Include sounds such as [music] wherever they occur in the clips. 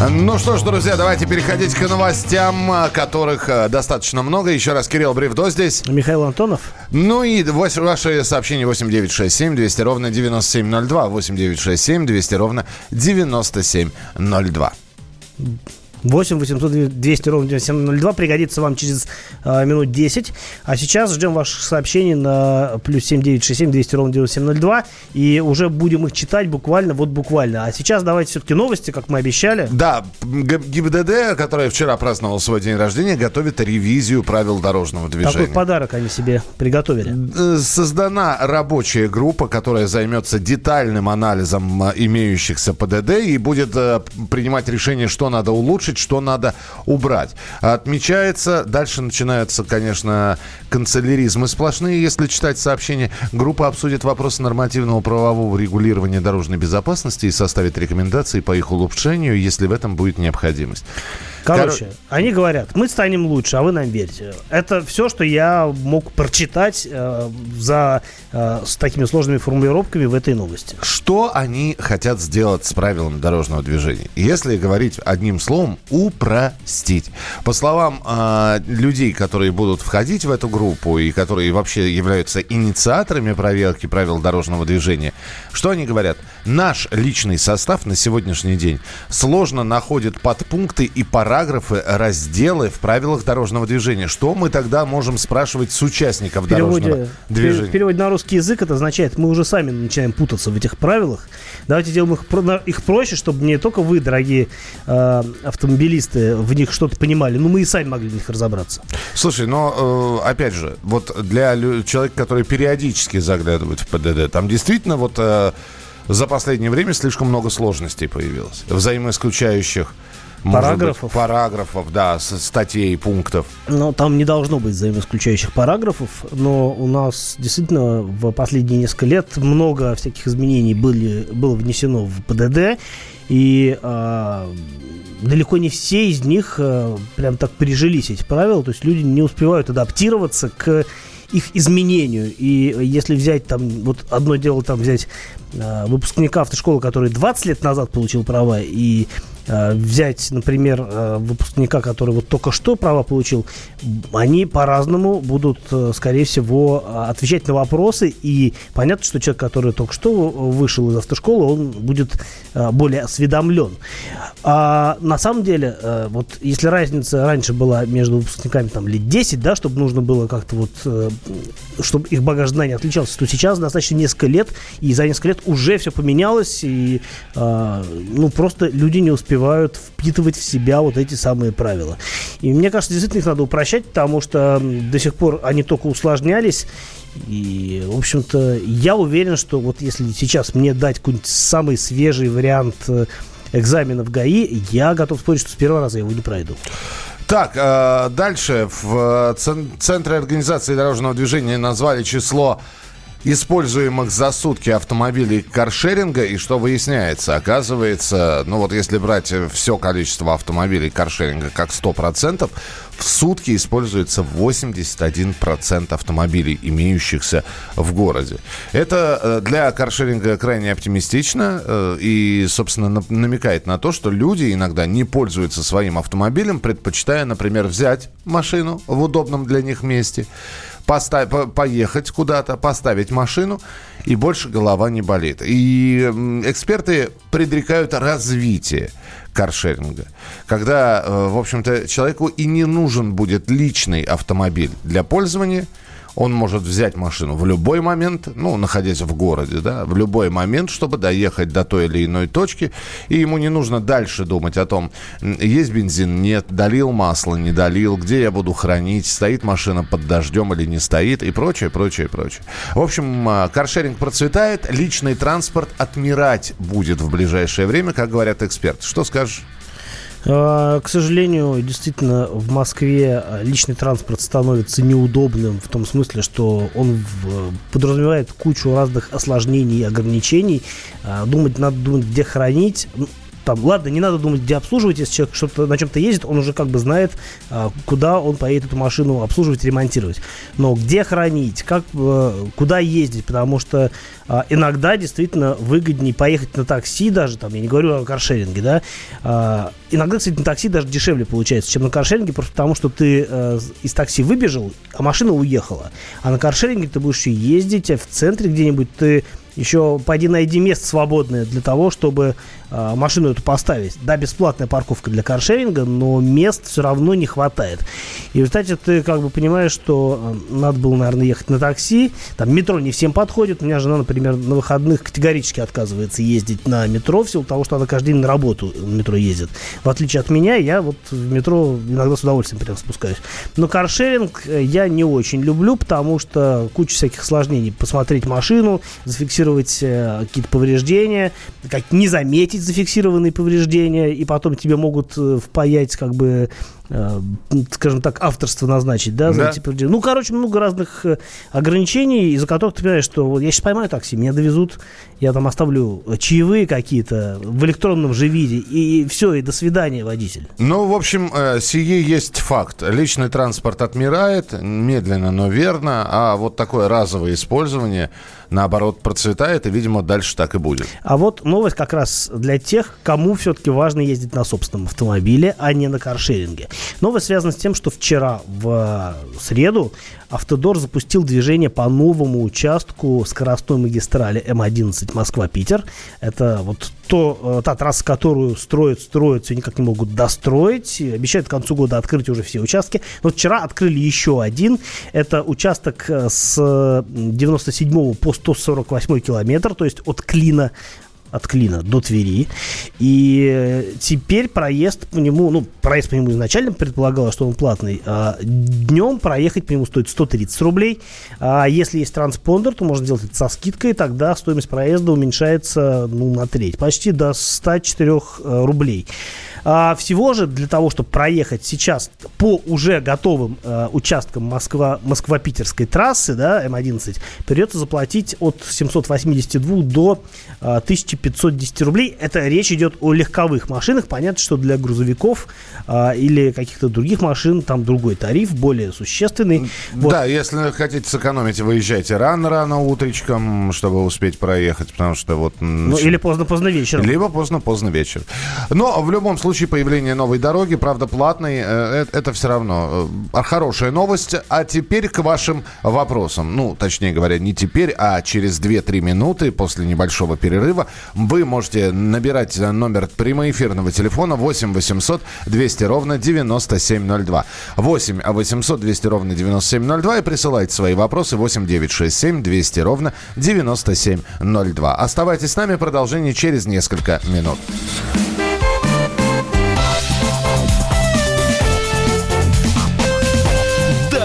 Ну что ж, друзья, давайте переходить к новостям, которых э, достаточно много. Еще раз, Кирилл Бревдо здесь. Михаил Антонов. Ну и ваши сообщения 8967 200 ровно 9702. 8967 200 ровно 9702. 8 800 200 ровно 9702 пригодится вам через э, минут 10. А сейчас ждем ваших сообщений на плюс 7967 200 ровно 9702. И уже будем их читать буквально, вот буквально. А сейчас давайте все-таки новости, как мы обещали. Да, ГИБДД, которая вчера праздновала свой день рождения, готовит ревизию правил дорожного движения. Такой подарок они себе приготовили. Э, создана рабочая группа, которая займется детальным анализом имеющихся ПДД и будет э, принимать решение, что надо улучшить улучшить, что надо убрать. Отмечается, дальше начинаются, конечно, канцеляризмы сплошные, если читать сообщения. Группа обсудит вопросы нормативного правового регулирования дорожной безопасности и составит рекомендации по их улучшению, если в этом будет необходимость. Короче, Кор... они говорят, мы станем лучше, а вы нам верьте. Это все, что я мог прочитать э, за э, с такими сложными формулировками в этой новости. Что они хотят сделать с правилами дорожного движения? Если говорить одним словом, упростить. По словам э, людей, которые будут входить в эту группу и которые вообще являются инициаторами проверки правил дорожного движения, что они говорят? Наш личный состав на сегодняшний день сложно находит подпункты и параметры параграфы, разделы в правилах дорожного движения. Что мы тогда можем спрашивать с участников переводе, дорожного движения? В переводе на русский язык это означает, мы уже сами начинаем путаться в этих правилах. Давайте сделаем их, их проще, чтобы не только вы, дорогие э, автомобилисты, в них что-то понимали, но мы и сами могли в них разобраться. Слушай, но э, опять же, вот для человека, который периодически заглядывает в ПДД, там действительно вот э, за последнее время слишком много сложностей появилось, взаимоисключающих Параграфов? Быть, параграфов, да, статей, пунктов. Но там не должно быть взаимоисключающих параграфов, но у нас действительно в последние несколько лет много всяких изменений были, было внесено в ПДД, и э, далеко не все из них э, прям так прижились, эти правила, то есть люди не успевают адаптироваться к их изменению. И если взять там, вот одно дело там взять э, выпускника автошколы, который 20 лет назад получил права, и взять, например, э, выпускника, который вот только что права получил, они по-разному будут, э, скорее всего, отвечать на вопросы. И понятно, что человек, который только что вышел из автошколы, он будет более осведомлен. А на самом деле, вот если разница раньше была между выпускниками там лет 10, да, чтобы нужно было как-то вот, чтобы их багаж знаний отличался, то сейчас достаточно несколько лет, и за несколько лет уже все поменялось, и ну просто люди не успевают успевают впитывать в себя вот эти самые правила. И мне кажется, действительно их надо упрощать, потому что до сих пор они только усложнялись. И, в общем-то, я уверен, что вот если сейчас мне дать какой-нибудь самый свежий вариант э, экзамена в ГАИ, я готов спорить, что с первого раза я его не пройду. Так, э, дальше в Центре организации дорожного движения назвали число используемых за сутки автомобилей каршеринга. И что выясняется? Оказывается, ну вот если брать все количество автомобилей каршеринга как 100%, в сутки используется 81% автомобилей, имеющихся в городе. Это э, для каршеринга крайне оптимистично э, и, собственно, намекает на то, что люди иногда не пользуются своим автомобилем, предпочитая, например, взять машину в удобном для них месте, поставь, по, поехать куда-то, поставить машину, и больше голова не болит. И эксперты предрекают развитие каршеринга, когда, э, в общем-то, человеку и не нужен будет личный автомобиль для пользования – он может взять машину в любой момент, ну, находясь в городе, да, в любой момент, чтобы доехать до той или иной точки, и ему не нужно дальше думать о том, есть бензин, нет, долил масло, не долил, где я буду хранить, стоит машина под дождем или не стоит, и прочее, прочее, прочее. В общем, а, каршеринг процветает, личный транспорт отмирать будет в ближайшее время, как говорят эксперты. Что скажешь? А, к сожалению, действительно, в Москве а, личный транспорт становится неудобным в том смысле, что он подразумевает кучу разных осложнений и ограничений. А, думать надо думать, где хранить. Там, ладно, не надо думать, где обслуживать, если человек что-то на чем-то ездит, он уже как бы знает, а, куда он поедет эту машину обслуживать, ремонтировать. Но где хранить, как, э, куда ездить, потому что а, иногда действительно выгоднее поехать на такси даже, там, я не говорю о каршеринге, да, а, иногда, кстати, на такси даже дешевле получается, чем на каршеринге, просто потому что ты э, из такси выбежал, а машина уехала. А на каршеринге ты будешь ездить, а в центре где-нибудь ты еще пойди найди место свободное для того, чтобы э, машину эту поставить. Да, бесплатная парковка для каршеринга, но мест все равно не хватает. И в результате ты как бы понимаешь, что э, надо было, наверное, ехать на такси. Там метро не всем подходит. У меня жена, например, на выходных категорически отказывается ездить на метро в силу того, что она каждый день на работу на метро ездит. В отличие от меня, я вот в метро иногда с удовольствием прям спускаюсь. Но каршеринг э, я не очень люблю, потому что куча всяких осложнений. Посмотреть машину, зафиксировать э, какие-то повреждения, как не заметить зафиксированные повреждения, и потом тебе могут э, впаять как бы э, скажем так, авторство назначить, да, за Да. эти повреждения. Ну, короче, много разных ограничений, из-за которых ты понимаешь, что вот я сейчас поймаю такси, меня довезут, я там оставлю чаевые какие-то в электронном же виде, и все, и до свидания, водитель. Ну, в общем, сие есть факт. Личный транспорт отмирает, медленно, но верно, а вот такое разовое использование, наоборот, процветает, и, видимо, дальше так и будет. А вот новость как раз для тех, кому все-таки важно ездить на собственном автомобиле, а не на каршеринге. Новость связана с тем, что вчера в среду Автодор запустил движение по новому участку скоростной магистрали М11 Москва-Питер. Это вот то, э, та трасса, которую строят, строят, все никак не могут достроить. Обещают к концу года открыть уже все участки. Но вчера открыли еще один. Это участок э, с э, 97 по 148 километр, то есть от Клина от Клина до Твери. И э, теперь проезд по нему, ну, проезд по нему изначально предполагалось, что он платный. А днем проехать по нему стоит 130 рублей. А если есть транспондер, то можно сделать это со скидкой, тогда стоимость проезда уменьшается ну, на треть, почти до 104 э, рублей. А всего же для того, чтобы проехать сейчас по уже готовым э, участкам Москва, Москва-Питерской трассы, да, М11, придется заплатить от 782 до э, 1510 рублей. Это речь идет о легковых машинах. Понятно, что для грузовиков э, или каких-то других машин там другой тариф, более существенный. Вот. Да, если хотите сэкономить, выезжайте рано-рано утречком, чтобы успеть проехать, потому что вот... Ну, или поздно-поздно вечером. Либо поздно-поздно вечер. Но в любом случае появление новой дороги, правда платной, э, э, это все равно э, хорошая новость. А теперь к вашим вопросам. Ну, точнее говоря, не теперь, а через 2-3 минуты после небольшого перерыва вы можете набирать номер прямоэфирного телефона 8 800 200 ровно 9702. 8 800 200 ровно 9702 и присылайте свои вопросы 8 967 200 ровно 9702. Оставайтесь с нами, продолжение через несколько минут.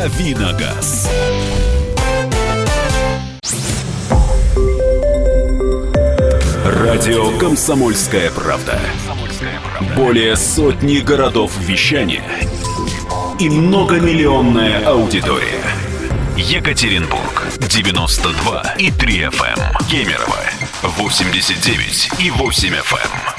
Давиногаз. Радио «Комсомольская правда». Более сотни городов вещания и многомиллионная аудитория. Екатеринбург 92 и 3 FM. Кемерово 89 и 8 FM.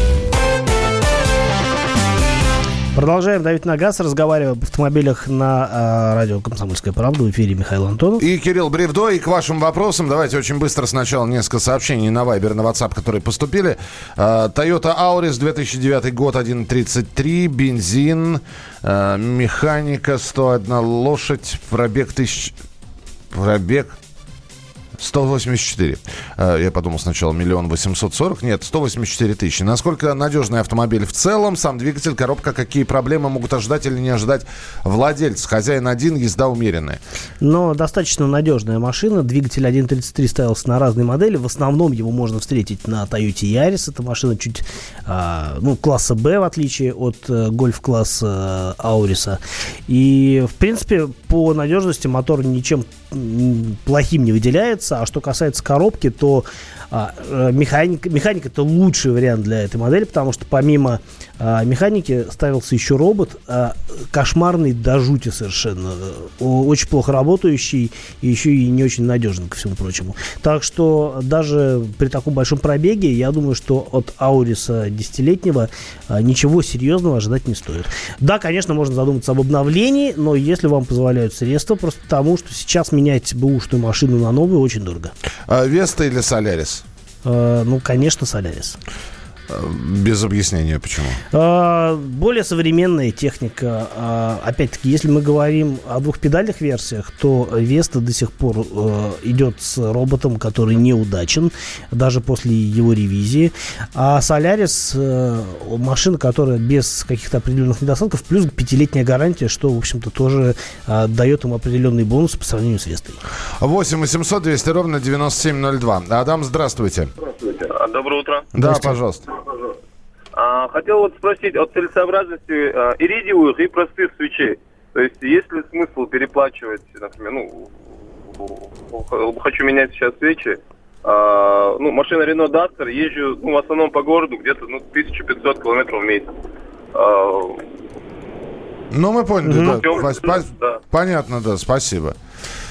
Продолжаем давить на газ, разговариваем об автомобилях на э, радио «Комсомольская правда». В эфире Михаил Антонов. И Кирилл Бревдо, и к вашим вопросам давайте очень быстро сначала несколько сообщений на Viber, на WhatsApp, которые поступили. А, Toyota Auris, 2009 год, 1.33, бензин, а, механика, 101 лошадь, пробег тысяч... Пробег 184. Э, Я подумал сначала миллион восемьсот сорок. Нет, 184 тысячи. Насколько надежный автомобиль в целом? Сам двигатель, коробка, какие проблемы могут ожидать или не ожидать владельца? Хозяин один, езда умеренная. Но достаточно надежная машина. Двигатель 1.33 ставился на разные модели. В основном его можно встретить на Toyota Yaris. Это машина чуть а, ну, класса B, в отличие от э, гольф-класса э, Ауриса. И, в принципе, по надежности мотор ничем плохим не выделяется. А что касается коробки, то А, э, механика, механика это лучший вариант для этой модели, потому что помимо а, механики ставился еще робот, а, кошмарный до жути совершенно, очень плохо работающий и еще и не очень надежный, ко всему прочему. Так что даже при таком большом пробеге, я думаю, что от Ауриса десятилетнего а, ничего серьезного ожидать не стоит. Да, конечно, можно задуматься об обновлении, но если вам позволяют средства, просто потому, что сейчас менять бэушную машину на новую очень дорого. Веста или Солярис? Ну, конечно, Солярис. Без объяснения, почему. А, более современная техника. А, опять-таки, если мы говорим о двухпедальных версиях, то Веста до сих пор э, идет с роботом, который неудачен, даже после его ревизии. А Солярис э, машина, которая без каких-то определенных недостатков, плюс пятилетняя гарантия, что, в общем-то, тоже дает им определенный бонус по сравнению с Вестой. 8 800 200 ровно 9702. Адам, здравствуйте. Здравствуйте. Доброе утро. Да, пожалуйста. А, хотел вот спросить о целесообразности а, иридиевых и простых свечей. То есть есть ли смысл переплачивать, например, ну, хочу менять сейчас свечи, а, ну, машина Renault Duster, езжу ну, в основном по городу где-то ну, 1500 километров в месяц. А, ну, мы поняли, да. да. да. Понятно, да, спасибо.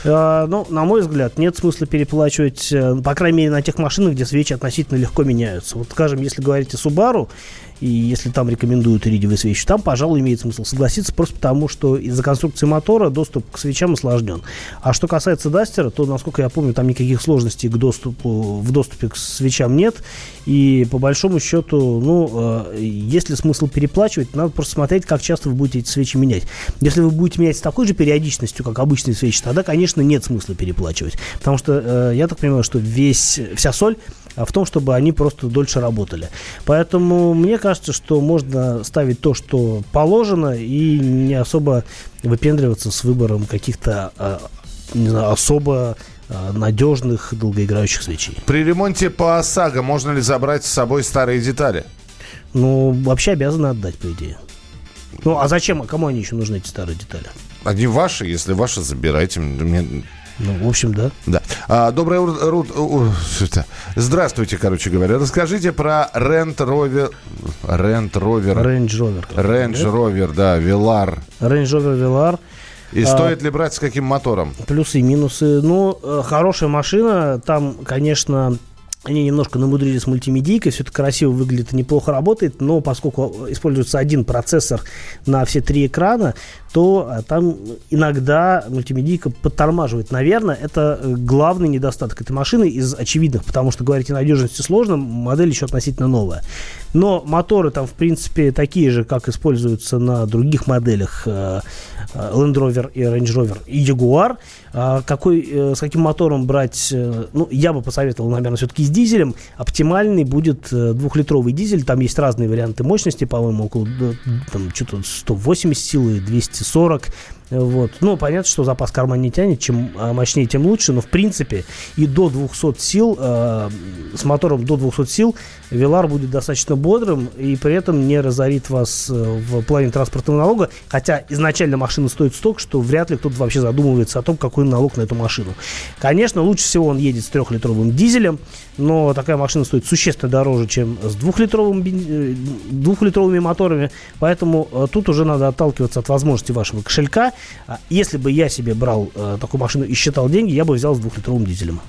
Э, ну, на мой взгляд, нет смысла переплачивать, э, по крайней мере, на тех машинах, где свечи относительно легко меняются. Вот, скажем, если говорить о Subaru, и если там рекомендуют иридиевые свечи, там, пожалуй, имеет смысл согласиться, просто потому что из-за конструкции мотора доступ к свечам осложнен. А что касается Дастера, то, насколько я помню, там никаких сложностей к доступу, в доступе к свечам нет. И по большому счету, ну, э, есть ли смысл переплачивать, надо просто смотреть, как часто вы будете эти свечи менять. Если вы будете менять с такой же периодичностью, как обычные свечи, тогда, конечно, нет смысла переплачивать. Потому что э, я так понимаю, что весь, вся соль а в том, чтобы они просто дольше работали. Поэтому мне кажется, что можно ставить то, что положено, и не особо выпендриваться с выбором каких-то а, не знаю, особо а, надежных, долгоиграющих свечей. При ремонте по ОСАГО можно ли забрать с собой старые детали? Ну, вообще обязаны отдать, по идее. Ну, а зачем? Кому они еще нужны, эти старые детали? Они ваши, если ваши, забирайте. Мне ну, в общем, да. Да. А, доброе утро. Здравствуйте, короче говоря. Расскажите про Rent Rover. Rent Rover. Range Rover. Range Rover, да, Velar. Range Rover Velar. И а, стоит ли брать с каким мотором? Плюсы и минусы. Ну, э, хорошая машина. Там, конечно, они немножко намудрили с мультимедийкой, все это красиво выглядит неплохо работает, но поскольку используется один процессор на все три экрана, то а, там иногда мультимедийка подтормаживает. Наверное, это э, главный недостаток этой машины из очевидных, потому что говорить о надежности сложно, модель еще относительно новая. Но моторы там, в принципе, такие же, как используются на других моделях э, э, Land Rover и Range Rover и Jaguar. А какой, с каким мотором брать, ну, я бы посоветовал, наверное, все-таки дизелем. Оптимальный будет двухлитровый дизель, там есть разные варианты мощности, по-моему, около там, что-то 180 сил и 200 240 вот. Ну, понятно, что запас кармана не тянет, чем а, мощнее, тем лучше, но в принципе и до 200 сил, э, с мотором до 200 сил, Велар будет достаточно бодрым и при этом не разорит вас э, в плане транспортного налога, хотя изначально машина стоит столько, что вряд ли кто-то вообще задумывается о том, какой налог на эту машину. Конечно, лучше всего он едет с трехлитровым дизелем, но такая машина стоит существенно дороже, чем с двухлитровым, э, двухлитровыми моторами, поэтому э, тут уже надо отталкиваться от возможности вашего кошелька если бы я себе брал э, такую машину и считал деньги, я бы взял с двухлитровым дизелем.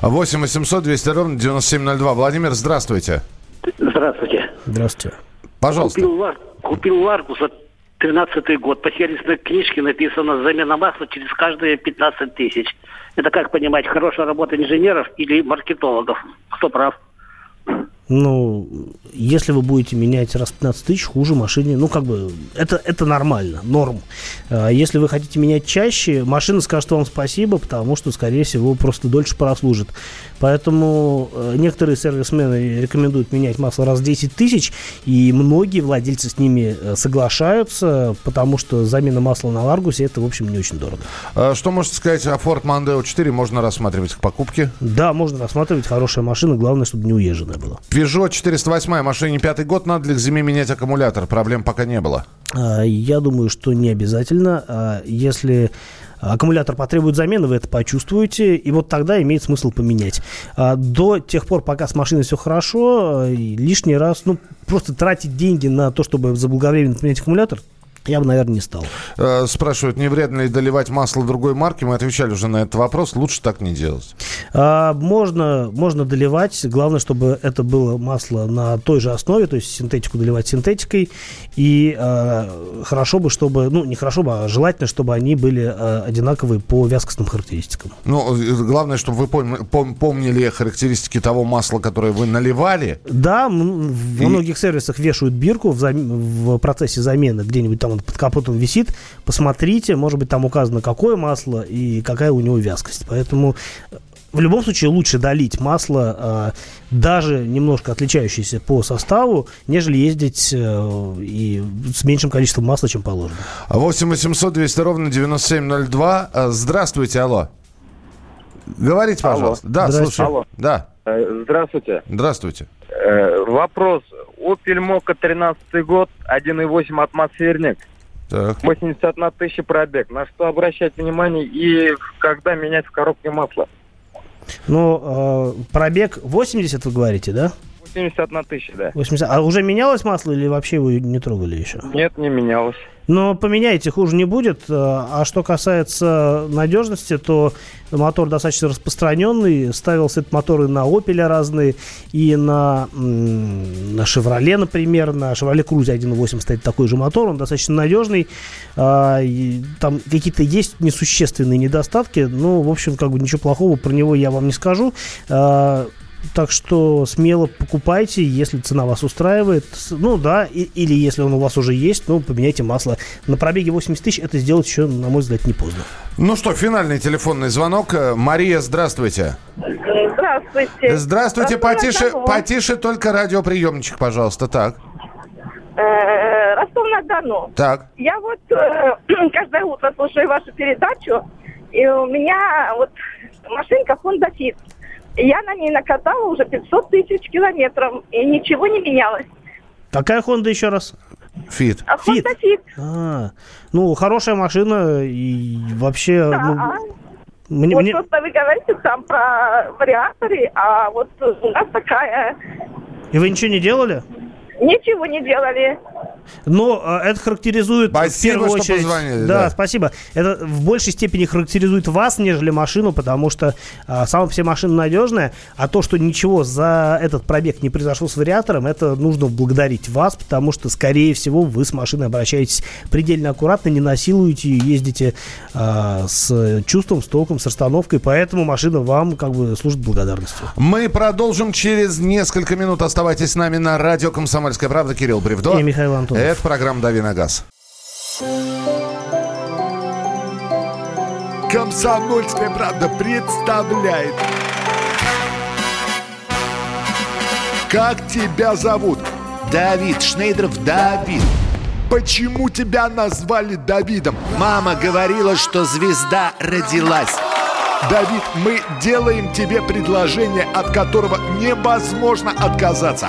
8 800 200 ровно 9702. Владимир, здравствуйте. Здравствуйте. Здравствуйте. Пожалуйста. Купил, лар, купил Ларгус от 13 год. По сервисной книжке написано замена масла через каждые 15 тысяч. Это как понимать, хорошая работа инженеров или маркетологов? Кто прав? Ну, если вы будете менять раз 15 тысяч, хуже машине, ну, как бы, это, это нормально, норм. А если вы хотите менять чаще, машина скажет вам спасибо, потому что, скорее всего, просто дольше прослужит. Поэтому э, некоторые сервисмены рекомендуют менять масло раз в 10 тысяч, и многие владельцы с ними э, соглашаются, потому что замена масла на Ларгусе это, в общем, не очень дорого. А что можете сказать о Ford Mondeo 4? Можно рассматривать к покупке? Да, можно рассматривать. Хорошая машина, главное, чтобы не уезженная была. Peugeot 408, машине пятый год, надо ли к зиме менять аккумулятор? Проблем пока не было. А, я думаю, что не обязательно. А, если аккумулятор потребует замены, вы это почувствуете, и вот тогда имеет смысл поменять. А до тех пор, пока с машиной все хорошо, лишний раз, ну, просто тратить деньги на то, чтобы заблаговременно поменять аккумулятор, я бы, наверное, не стал. Э, спрашивают, не вредно ли доливать масло другой марки? Мы отвечали уже на этот вопрос. Лучше так не делать. А, можно, можно доливать. Главное, чтобы это было масло на той же основе, то есть синтетику доливать синтетикой. И а, хорошо бы, чтобы, ну, не хорошо бы, а желательно, чтобы они были а, одинаковые по вязкостным характеристикам. Ну, главное, чтобы вы пом- помнили характеристики того масла, которое вы наливали. Да, и... многих сервисах вешают бирку в, зам... в процессе замены где-нибудь там он под капотом висит, посмотрите, может быть, там указано, какое масло и какая у него вязкость. Поэтому в любом случае лучше долить масло, а, даже немножко отличающееся по составу, нежели ездить э, и с меньшим количеством масла, чем положено. 8 800 200 ровно 9702. А, здравствуйте, алло. Говорите, пожалуйста. Алло. Да, слушаю. Алло. Да. Э, здравствуйте. Здравствуйте. Э, вопрос. Opel Mokka 13 год, 1.8 атмосферник. Так. 81 тысяча пробег. На что обращать внимание и когда менять в коробке масло? Ну, э, пробег 80, вы говорите, да? 81 тысяча, да. 80. А уже менялось масло или вообще вы не трогали еще? Нет, не менялось. Но поменяйте, хуже не будет. А что касается надежности, то мотор достаточно распространенный. Ставился этот мотор и на Opel разные, и на, на Chevrolet, например. На Chevrolet Cruze 1.8 стоит такой же мотор. Он достаточно надежный. А, там какие-то есть несущественные недостатки. Ну, в общем, как бы ничего плохого про него я вам не скажу. Так что смело покупайте, если цена вас устраивает. Ну да, и, или если он у вас уже есть, ну поменяйте масло. На пробеге 80 тысяч это сделать еще, на мой взгляд, не поздно. Ну что, финальный телефонный звонок. Мария, здравствуйте. Здравствуйте. Здравствуйте. Потише, потише только радиоприемничек, пожалуйста. Так. Э, Ростов-на-Дону. Так. Я вот э, [clears throat] каждое утро слушаю вашу передачу, и у меня вот машинка Honda Fit. Я на ней накатала уже 500 тысяч километров, и ничего не менялось. Какая Honda еще раз? Фит. А Honda Fit. А, ну, хорошая машина и вообще... Да. Ну, мне, вот мне... просто вы говорите там про вариаторы, а вот у нас такая... И вы ничего не делали? Ничего не делали. Но э, это характеризует спасибо, в первую очередь. Позвонили, да, да, спасибо. Это в большей степени характеризует вас, нежели машину, потому что э, сама все машина надежная, а то, что ничего за этот пробег не произошло с вариатором, это нужно благодарить вас, потому что, скорее всего, вы с машиной обращаетесь предельно аккуратно, не насилуете ее, ездите э, с чувством, с толком, с расстановкой, поэтому машина вам как бы служит благодарностью. Мы продолжим через несколько минут. Оставайтесь с нами на радио «Комсомольская правда». Кирилл Бревдо. И Михаил Антонов. Это программа «Дави на газ». Комсомольская правда представляет. Как тебя зовут? Давид Шнейдров Давид. Почему тебя назвали Давидом? Мама говорила, что звезда родилась. Давид, мы делаем тебе предложение, от которого невозможно отказаться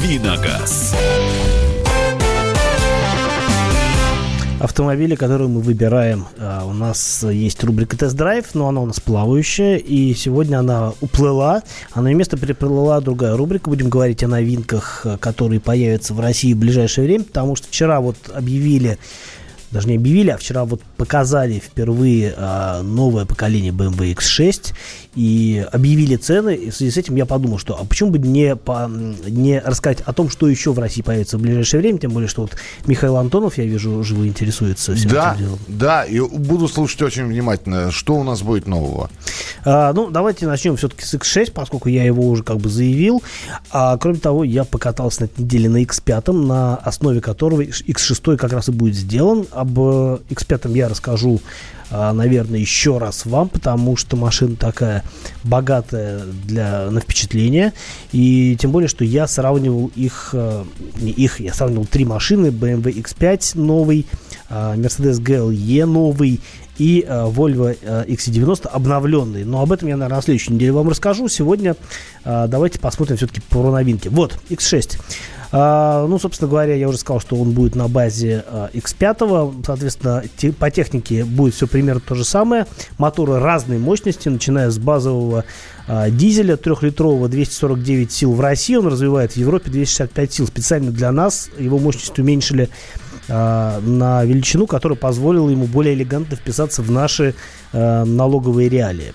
Виногаз. Автомобили, которые мы выбираем, а, у нас есть рубрика «Тест-драйв», но она у нас плавающая, и сегодня она уплыла, а на место приплыла другая рубрика. Будем говорить о новинках, которые появятся в России в ближайшее время, потому что вчера вот объявили даже не объявили, а вчера вот показали впервые а, новое поколение BMW X6 и объявили цены. И в связи с этим я подумал, что а почему бы не, по, не рассказать о том, что еще в России появится в ближайшее время, тем более, что вот Михаил Антонов, я вижу, живо интересуется всем да, этим делом. Да, и буду слушать очень внимательно, что у нас будет нового. А, ну, давайте начнем все-таки с X6, поскольку я его уже как бы заявил. А, кроме того, я покатался на этой неделе на X5, на основе которого X6 как раз и будет сделан. Об X5 я расскажу наверное, еще раз вам, потому что машина такая богатая для, на впечатление. И тем более, что я сравнивал их, а, не их, я сравнивал три машины, BMW X5 новый, а, Mercedes GLE новый и Volvo XC90 обновленный. Но об этом я, наверное, на следующей неделе вам расскажу. Сегодня давайте посмотрим все-таки про новинки. Вот, X6. А, ну, собственно говоря, я уже сказал, что он будет на базе а, X5. Соответственно, те, по технике будет все примерно то же самое. Моторы разной мощности, начиная с базового а, дизеля трехлитрового 249 сил в России. Он развивает в Европе 265 сил. Специально для нас его мощность уменьшили на величину, которая позволила ему более элегантно вписаться в наши э, налоговые реалии.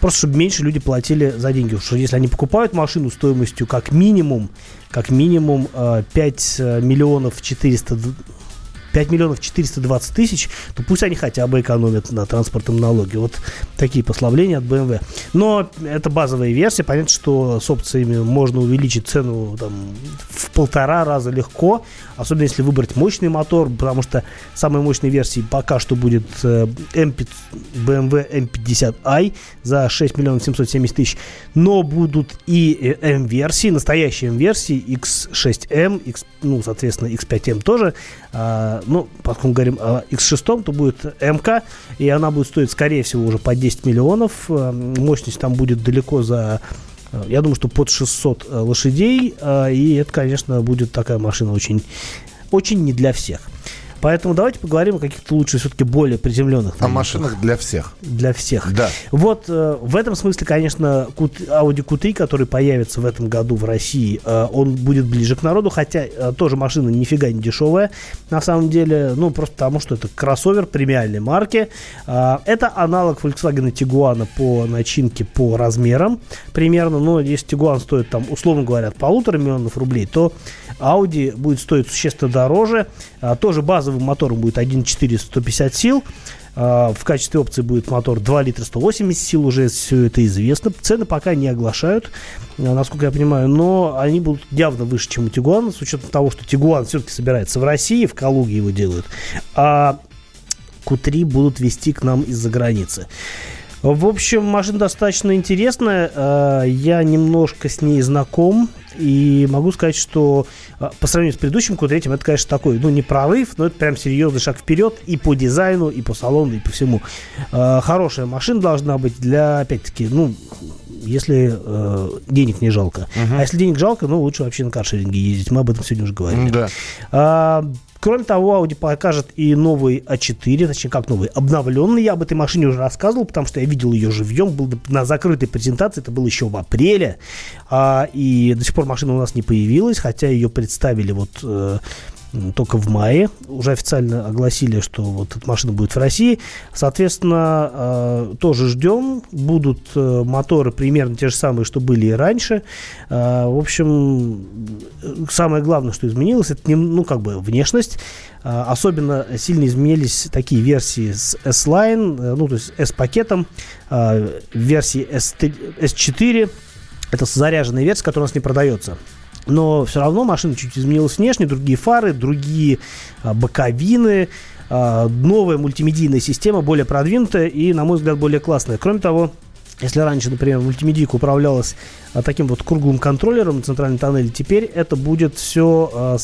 Просто чтобы меньше люди платили за деньги. Что если они покупают машину стоимостью как минимум как минимум 5 э, миллионов 400 5 миллионов 420 тысяч, то пусть они хотя бы экономят на транспортном налоге. Вот такие послабления от BMW. Но это базовая версия. Понятно, что с опциями можно увеличить цену там, в полтора раза легко. Особенно если выбрать мощный мотор, потому что самой мощной версией пока что будет э, M5, BMW M50i за 6 миллионов 770 тысяч. Но будут и M-версии, настоящие M-версии, X6M, X, ну, соответственно, X5M тоже. А, ну, поскольку мы говорим о X6, то будет МК, и она будет стоить, скорее всего, уже по 10 миллионов. Э, мощность там будет далеко за э, я думаю, что под 600 э, лошадей, и это, конечно, будет такая машина очень, очень не для всех. Поэтому давайте поговорим о каких-то лучше все-таки более приземленных. О машинах для всех. Для всех. Да. Вот э, в этом смысле, конечно, Audi Q3, который появится в этом году в России, э, он будет ближе к народу, хотя э, тоже машина нифига не дешевая, на самом деле, ну, просто потому, что это кроссовер премиальной марки. Э, это аналог Volkswagen Tiguan по начинке, по размерам примерно, но если Tiguan стоит там, условно говоря, от полутора миллионов рублей, то Audi будет стоить существенно дороже. А, тоже базовым мотором будет 1.4 150 сил. А, в качестве опции будет мотор 2 литра 180 сил, уже все это известно. Цены пока не оглашают, а, насколько я понимаю, но они будут явно выше, чем у Тигуана, с учетом того, что Тигуан все-таки собирается в России, в Калуге его делают, а Q3 будут вести к нам из-за границы. В общем, машина достаточно интересная. А, я немножко с ней знаком. И могу сказать, что а, по сравнению с предыдущим Q3, это, конечно, такой, ну, не прорыв, но это прям серьезный шаг вперед и по дизайну, и по салону, и по всему. А, хорошая машина должна быть для, опять-таки, ну, если э, денег не жалко. Uh-huh. А если денег жалко, ну, лучше вообще на каршеринге ездить. Мы об этом сегодня уже говорили. Да. А, Кроме того, Audi покажет и новый А4, точнее, как новый, обновленный. Я об этой машине уже рассказывал, потому что я видел ее живьем, был на закрытой презентации, это было еще в апреле. А, и до сих пор машина у нас не появилась, хотя ее представили вот э, только в мае. Уже официально огласили, что вот эта машина будет в России. Соответственно, э, тоже ждем. Будут э, моторы примерно те же самые, что были и раньше. Э, в общем, самое главное, что изменилось, это не, ну, как бы внешность. Особенно сильно изменились такие версии с S-Line, ну, то есть S-пакетом, версии S3, S4. Это заряженная версия, которая у нас не продается. Но все равно машина чуть изменилась внешне, другие фары, другие а, боковины, а, новая мультимедийная система, более продвинутая и, на мой взгляд, более классная. Кроме того, если раньше, например, мультимедийка управлялась а, таким вот круглым контроллером центральной тоннеле, теперь это будет все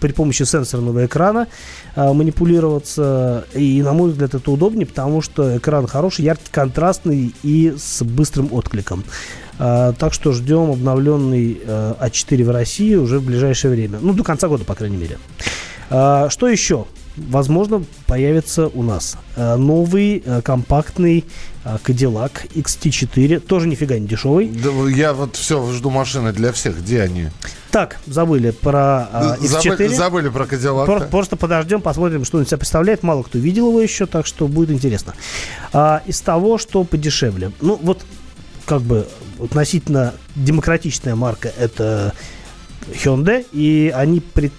при помощи сенсорного экрана манипулироваться. И, на мой взгляд, это удобнее, потому что экран хороший, яркий, контрастный и с быстрым откликом. А, так что ждем обновленный А4 в России уже в ближайшее время. Ну, до конца года, по крайней мере. А, что еще? возможно, появится у нас новый компактный Cadillac XT4, тоже нифига не дешевый. Да, я вот все жду машины для всех. Где они? Так, забыли про э, X4. Забыли, забыли про Cadillac. Просто, просто подождем, посмотрим, что он себя представляет. Мало кто видел его еще, так что будет интересно. А, из того, что подешевле. Ну, вот как бы относительно демократичная марка это Hyundai, и они при,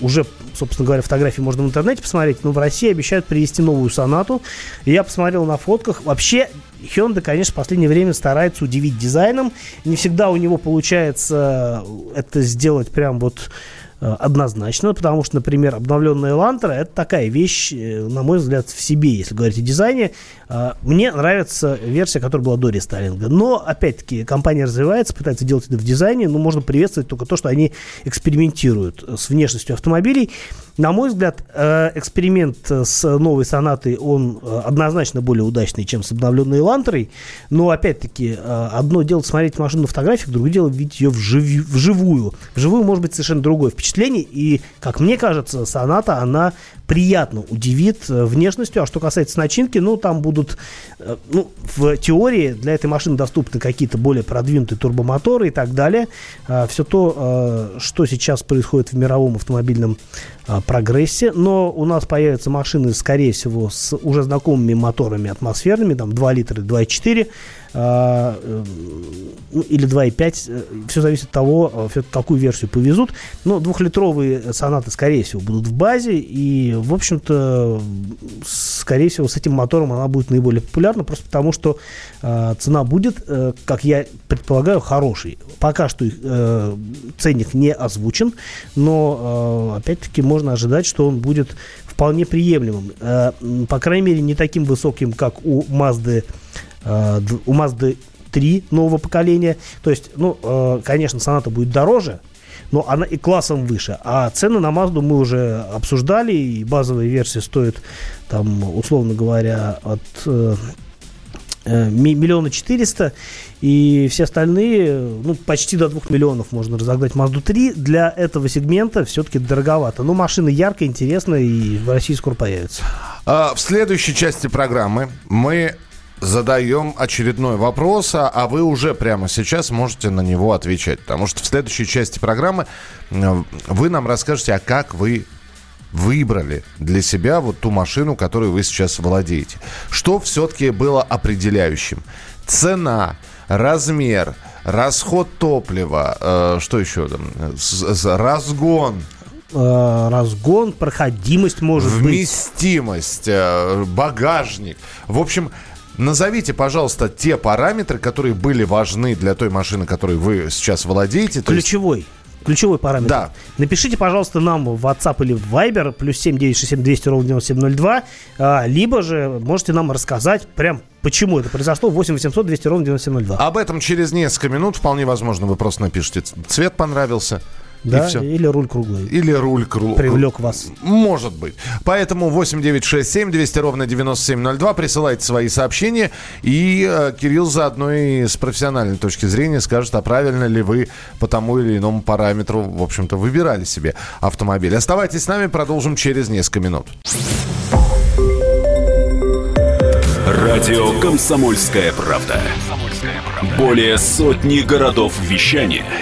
уже, собственно говоря, фотографии можно в интернете посмотреть, но в России обещают привезти новую сонату. Я посмотрел на фотках. Вообще, Hyundai, конечно, в последнее время старается удивить дизайном. Не всегда у него получается это сделать прям вот однозначно, потому что, например, обновленная Elantra это такая вещь, э, на мой взгляд, в себе, если говорить о дизайне. Э, мне нравится версия, которая была до рестайлинга. Но, опять-таки, компания развивается, пытается делать это в дизайне, но можно приветствовать только то, что они экспериментируют с внешностью автомобилей. На мой взгляд, эксперимент с новой сонатой, он однозначно более удачный, чем с обновленной Элантрой. Но, опять-таки, одно дело смотреть машину на фотографиях, другое дело видеть ее вживую. Вживую, вживую может быть совершенно другое впечатление. И, как мне кажется, соната, она приятно удивит э, внешностью. А что касается начинки, ну, там будут, э, ну, в теории для этой машины доступны какие-то более продвинутые турбомоторы и так далее. А, Все то, э, что сейчас происходит в мировом автомобильном а, прогрессе. Но у нас появятся машины, скорее всего, с уже знакомыми моторами атмосферными, там 2 литра, 2,4 а, ну, или 2,5. Все зависит от того, какую версию повезут. Но двухлитровые сонаты, скорее всего, будут в базе. И в общем-то, скорее всего, с этим мотором она будет наиболее популярна, просто потому что э, цена будет, э, как я предполагаю, хорошей. Пока что э, ценник не озвучен, но, э, опять-таки, можно ожидать, что он будет вполне приемлемым. Э, по крайней мере, не таким высоким, как у Mazda, э, у Mazda 3 нового поколения. То есть, ну, э, конечно, Sonata будет дороже, но она и классом выше. А цены на Mazda мы уже обсуждали, и базовая версия стоит, там, условно говоря, от э, э миллиона четыреста, и все остальные, ну, почти до двух миллионов можно разогнать Mazda 3. Для этого сегмента все-таки дороговато. Но машина яркая, интересная и в России скоро появится. А, в следующей части программы мы задаем очередной вопрос, а, а вы уже прямо сейчас можете на него отвечать. Потому что в следующей части программы э, вы нам расскажете, а как вы выбрали для себя вот ту машину, которую вы сейчас владеете. Что все-таки было определяющим? Цена, размер, расход топлива, э, что еще там, разгон, э, разгон, проходимость может Вместимость, быть. Вместимость, багажник. В общем, Назовите, пожалуйста, те параметры, которые были важны для той машины, которой вы сейчас владеете. Ключевой. Есть... Ключевой параметр. Да. Напишите, пожалуйста, нам в WhatsApp или в Viber, плюс 7967 200 ровно 9702, а, либо же можете нам рассказать прям почему это произошло, 8 800 200 ровно 9702. Об этом через несколько минут, вполне возможно, вы просто напишите, цвет понравился, да, все. или руль круглый. Или руль круглый. Привлек вас. Может быть. Поэтому 8967 200 ровно 9702. Присылайте свои сообщения. И э, Кирилл заодно и с профессиональной точки зрения скажет, а правильно ли вы по тому или иному параметру, в общем-то, выбирали себе автомобиль. Оставайтесь с нами, продолжим через несколько минут. Радио «Комсомольская правда». Более сотни городов вещания –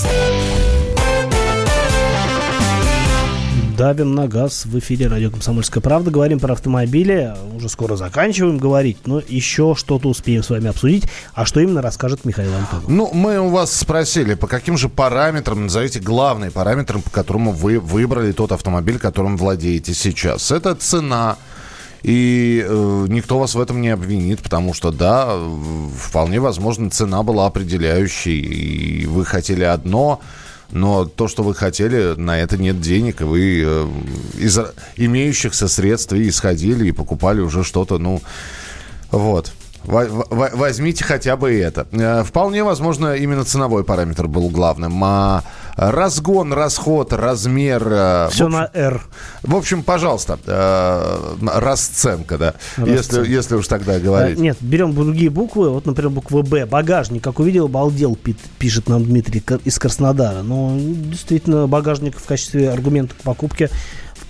Давим на газ в эфире радио «Комсомольская правда». Говорим про автомобили. Уже скоро заканчиваем говорить, но еще что-то успеем с вами обсудить. А что именно расскажет Михаил Антонов? Ну, мы у вас спросили, по каким же параметрам, назовите главные параметры, по которому вы выбрали тот автомобиль, которым владеете сейчас. Это цена, и э, никто вас в этом не обвинит, потому что, да, вполне возможно, цена была определяющей, и вы хотели одно, но то, что вы хотели, на это нет денег, и вы э, из имеющихся средств и исходили, и покупали уже что-то, ну, вот. Возьмите хотя бы это. Э, вполне возможно, именно ценовой параметр был главным. А разгон, расход, размер... Э, Все общем, на R. В общем, пожалуйста, э, расценка, да, Если, если уж тогда говорить. Нет, берем другие буквы. Вот, например, буква Б. Багажник. Как увидел, обалдел, пишет нам Дмитрий из Краснодара. Но действительно, багажник в качестве аргумента к покупке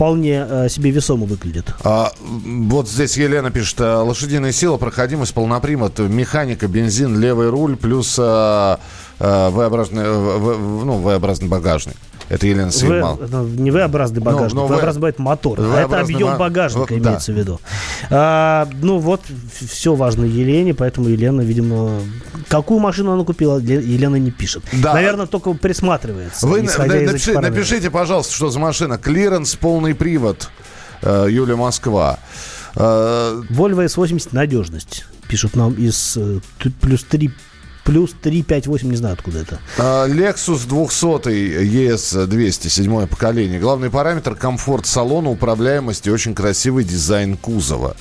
вполне э, себе весомо выглядит. А, вот здесь Елена пишет, э, лошадиная сила, проходимость, полнопривод, механика, бензин, левый руль, плюс э, э, V-образный, э, ну, V-образный багажник. Это Елена Сигмал. В, не V-образный багажник, но, но V-образный бывает мотор. Это объем багажника вот, имеется да. в виду. А, ну вот, все важно Елене, поэтому Елена, видимо, какую машину она купила, Елена не пишет. Да. Наверное, только присматривается. Вы напиши, напишите, пожалуйста, что за машина. Клиренс, полный привод. Э, Юля Москва. Э, Volvo S80 надежность. Пишут нам из э, плюс 3 плюс 358, не знаю, откуда это. А, Lexus 200 ES 200, седьмое поколение. Главный параметр – комфорт салона, управляемость и очень красивый дизайн кузова.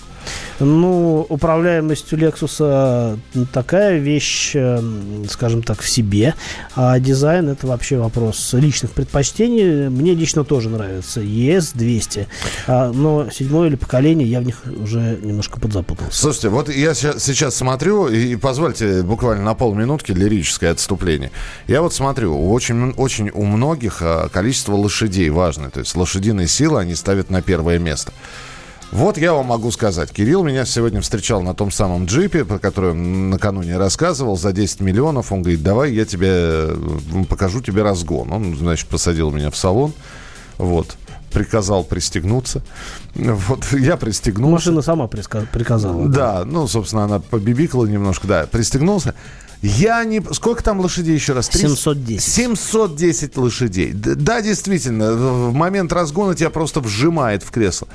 Ну, управляемость у Lexus такая вещь, э, скажем так, в себе. А дизайн это вообще вопрос личных предпочтений. Мне лично тоже нравится ES200. А, но седьмое или поколение я в них уже немножко подзапутался. Слушайте, вот я сейчас смотрю, и позвольте буквально на полминутки лирическое отступление. Я вот смотрю, очень, очень у многих а, количество лошадей важно. То есть лошадиные силы они ставят на первое место. Вот я вам могу сказать. Кирилл меня сегодня встречал на том самом джипе, про который он накануне рассказывал, за 10 миллионов. Он говорит, давай я тебе покажу тебе разгон. Он, значит, посадил меня в салон. Вот приказал пристегнуться. [laughs] Вот я пристегнулся. Машина сама приказала. Да, ну, собственно, она побибикала немножко, да, пристегнулся. Я не... Сколько там лошадей еще раз? 710. 710 лошадей. Да, действительно, в момент разгона тебя просто вжимает в кресло.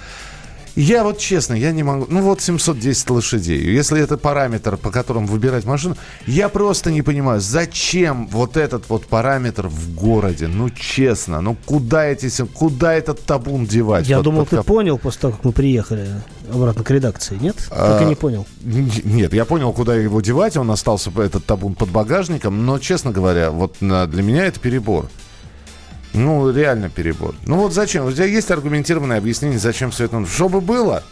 Я вот честно, я не могу. Ну вот 710 лошадей. Если это параметр, по которому выбирать машину, я просто не понимаю, зачем вот этот вот параметр в городе? Ну честно, ну куда эти, куда этот табун девать? Я под, думал, под ты понял после того, как мы приехали обратно к редакции, нет? А, так и не понял. Нет, я понял, куда его девать. Он остался этот табун под багажником, но честно говоря, вот для меня это перебор. Ну, реально перебор. Ну вот зачем? У тебя есть аргументированное объяснение, зачем все это нужно? Чтобы было,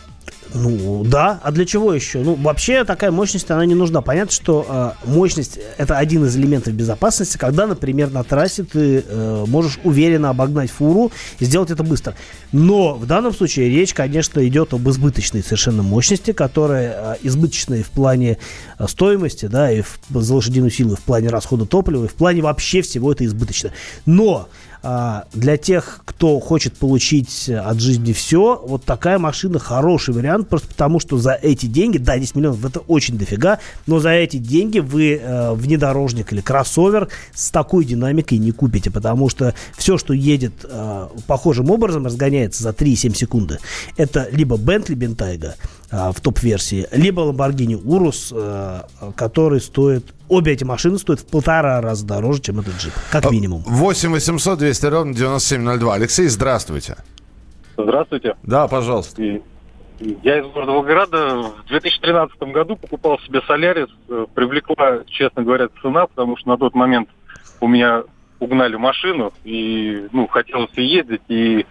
ну, да. А для чего еще? Ну, вообще такая мощность, она не нужна. Понятно, что э, мощность – это один из элементов безопасности, когда, например, на трассе ты э, можешь уверенно обогнать фуру и сделать это быстро. Но в данном случае речь, конечно, идет об избыточной совершенно мощности, которая э, избыточная в плане э, стоимости, да, и в, за лошадиную силу, в плане расхода топлива, и в плане вообще всего это избыточно. Но для тех, кто хочет получить от жизни все, вот такая машина хороший вариант, просто потому что за эти деньги, да, 10 миллионов это очень дофига, но за эти деньги вы э, внедорожник или кроссовер с такой динамикой не купите, потому что все, что едет э, похожим образом, разгоняется за 3,7 секунды, это либо Bentley Bentayga, а, в топ-версии, либо Lamborghini Urus, э, который стоит Обе эти машины стоят в полтора раза дороже, чем этот джип, как минимум. 8 800 200 ровно 9702. Алексей, здравствуйте. Здравствуйте. Да, пожалуйста. Я из города Волгограда. В 2013 году покупал себе Солярис. Э, привлекла, честно говоря, цена, потому что на тот момент у меня угнали машину, и ну, хотелось ездить, и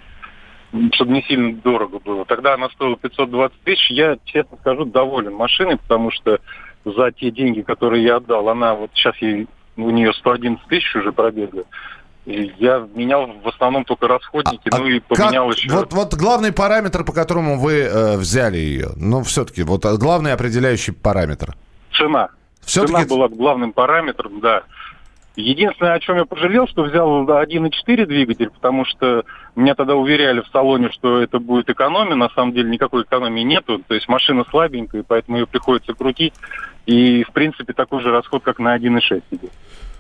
чтобы не сильно дорого было. Тогда она стоила 520 тысяч. Я, честно скажу, доволен машиной, потому что за те деньги, которые я отдал, она вот сейчас ей, у нее 111 тысяч уже пробега. Я менял в основном только расходники, а, ну и поменял как, еще. Вот, вот главный параметр, по которому вы э, взяли ее, ну все-таки, вот главный определяющий параметр. Цена. Все-таки... Цена была главным параметром, да. Единственное, о чем я пожалел, что взял 1.4 двигатель, потому что меня тогда уверяли в салоне, что это будет экономия. На самом деле никакой экономии нету. То есть машина слабенькая, поэтому ее приходится крутить. И, в принципе, такой же расход, как на 1.6 идет.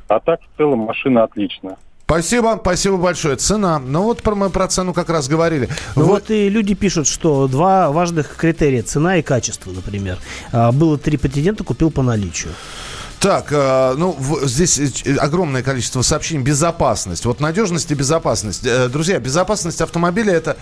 А так, в целом, машина отличная. Спасибо, спасибо большое. Цена. Ну вот про, мы про цену как раз говорили. Ну, вот. вот и люди пишут, что два важных критерия, цена и качество, например. А, было три претендента, купил по наличию. Так, э, ну, здесь э, огромное количество сообщений. Безопасность. Вот надежность и безопасность. Э, друзья, безопасность автомобиля это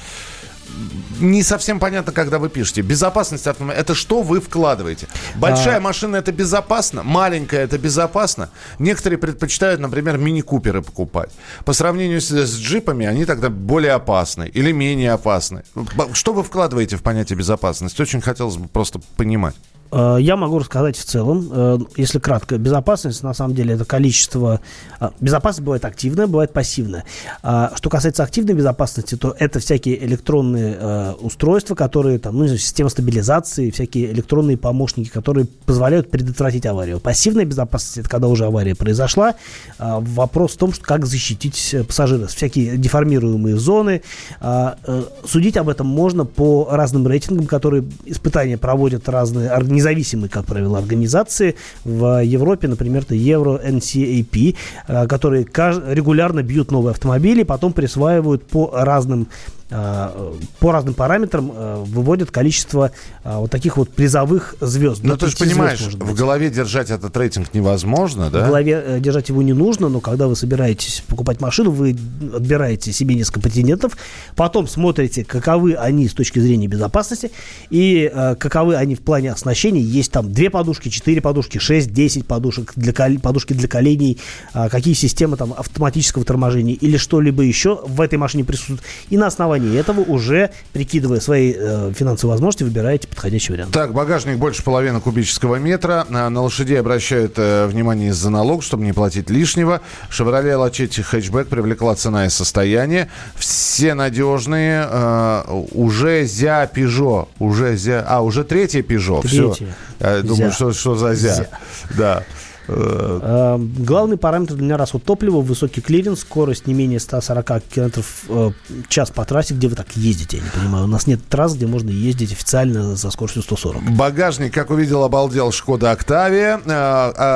не совсем понятно, когда вы пишете. Безопасность автомобиля. Это что вы вкладываете? Большая а... машина это безопасно, маленькая это безопасно. Некоторые предпочитают, например, мини-куперы покупать. По сравнению с, с джипами, они тогда более опасны или менее опасны. Что вы вкладываете в понятие безопасность? Очень хотелось бы просто понимать. Э, я могу рассказать в целом, э, если кратко, безопасность, на самом деле, это количество... Э, безопасность бывает активная, бывает пассивная. А что касается активной безопасности, то это всякие электронные устройства, которые, там, ну, система стабилизации, всякие электронные помощники, которые позволяют предотвратить аварию. Пассивная безопасность, это когда уже авария произошла. Вопрос в том, что как защитить пассажира. Всякие деформируемые зоны. Судить об этом можно по разным рейтингам, которые испытания проводят разные организации независимые, как правило, организации. В Европе, например, это Euro NCAP, э, которые регулярно бьют новые автомобили, потом присваивают по разным по разным параметрам э, выводят количество э, вот таких вот призовых звезд. Ну, ты же понимаешь, звезд, в голове держать этот рейтинг невозможно, да? В голове держать его не нужно, но когда вы собираетесь покупать машину, вы отбираете себе несколько претендентов, потом смотрите, каковы они с точки зрения безопасности и каковы они в плане оснащения. Есть там две подушки, четыре подушки, шесть, десять подушек, для, подушки для коленей, какие системы там автоматического торможения или что-либо еще в этой машине присутствует. И на основании основании этого уже, прикидывая свои э, финансовые возможности, выбираете подходящий вариант. Так, багажник больше половины кубического метра. На, на лошадей обращают э, внимание из-за налог, чтобы не платить лишнего. Шевроле Лачетти хэтчбэк привлекла цена и состояние. Все надежные. Э, уже Зя Пежо. Уже Зя... А, уже третье Пежо. Все. Э, думаю, что, что за Зя. Зя. Да. Э, главный параметр для меня расход топлива, высокий клиренс, скорость не менее 140 км в час по трассе, где вы так ездите, я не понимаю. У нас нет трасс, где можно ездить официально за скоростью 140. Багажник, как увидел, обалдел Шкода Октавия,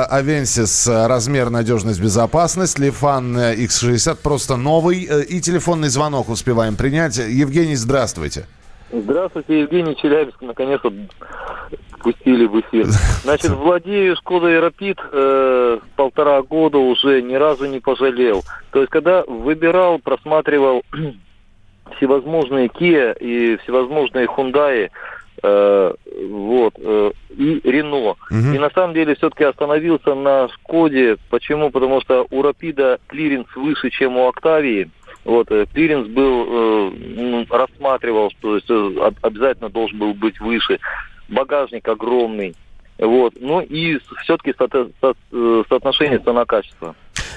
Авенсис размер, надежность, безопасность, Лифан X60 просто новый э, и телефонный звонок успеваем принять. Евгений, здравствуйте. Здравствуйте, Евгений Челябинск. Наконец-то пустили в эфир. [laughs] Значит, владею Шкодой Рапид э, полтора года уже, ни разу не пожалел. То есть, когда выбирал, просматривал [clears throat] всевозможные Kia и всевозможные Hyundai, э, вот, э, и Рено. Угу. И на самом деле все-таки остановился на Шкоде. Почему? Потому что у Рапида клиренс выше, чем у Октавии. Вот, э, клиренс был, э, ну, рассматривал, что есть, э, обязательно должен был быть выше багажник огромный. Вот. Ну и все-таки со- со- э, соотношение цена-качество.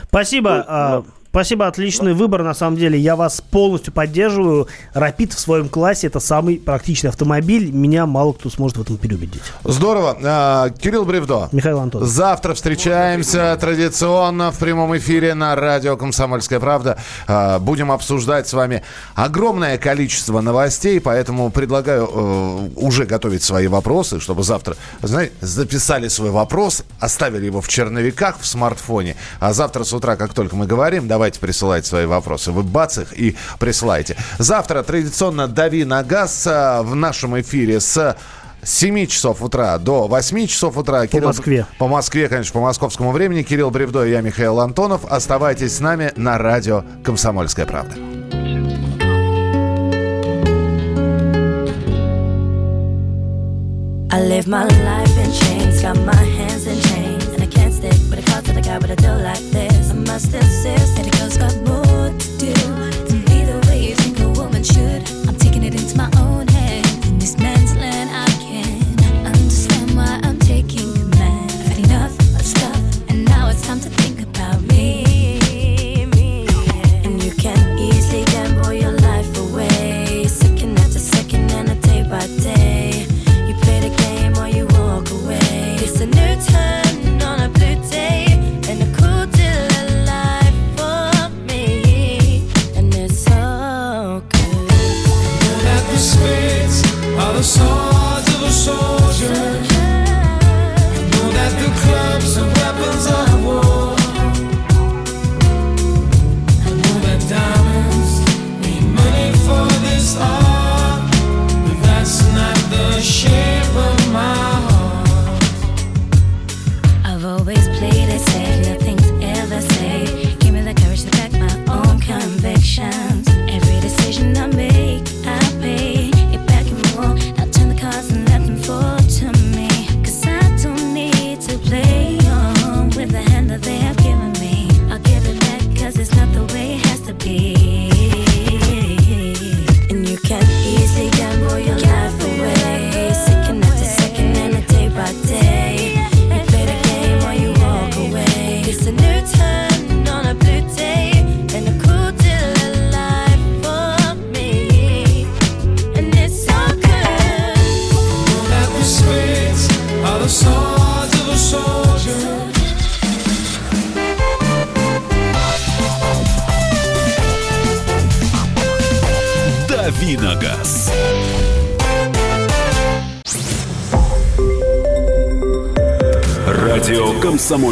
Спасибо. Спасибо, отличный выбор, на самом деле. Я вас полностью поддерживаю. Рапид в своем классе это самый практичный автомобиль. Меня мало кто сможет в этом переубедить. Здорово. А, Кирилл Бревдо. Михаил Антонов. Завтра встречаемся традиционно в прямом эфире на радио «Комсомольская правда». А, будем обсуждать с вами огромное количество новостей, поэтому предлагаю э, уже готовить свои вопросы, чтобы завтра, знаете, записали свой вопрос, оставили его в черновиках в смартфоне, а завтра с утра, как только мы говорим, да, давайте присылать свои вопросы. Вы бац их и присылайте. Завтра традиционно «Дави на газ» а, в нашем эфире с 7 часов утра до 8 часов утра. По Кирилл, Москве. По Москве, конечно, по московскому времени. Кирилл Бревдо и я, Михаил Антонов. Оставайтесь с нами на радио «Комсомольская правда». I live my life in chains, got my hands in chains, and I can't stick with a cause to the guy, but I do like this. just insist that it goes by more.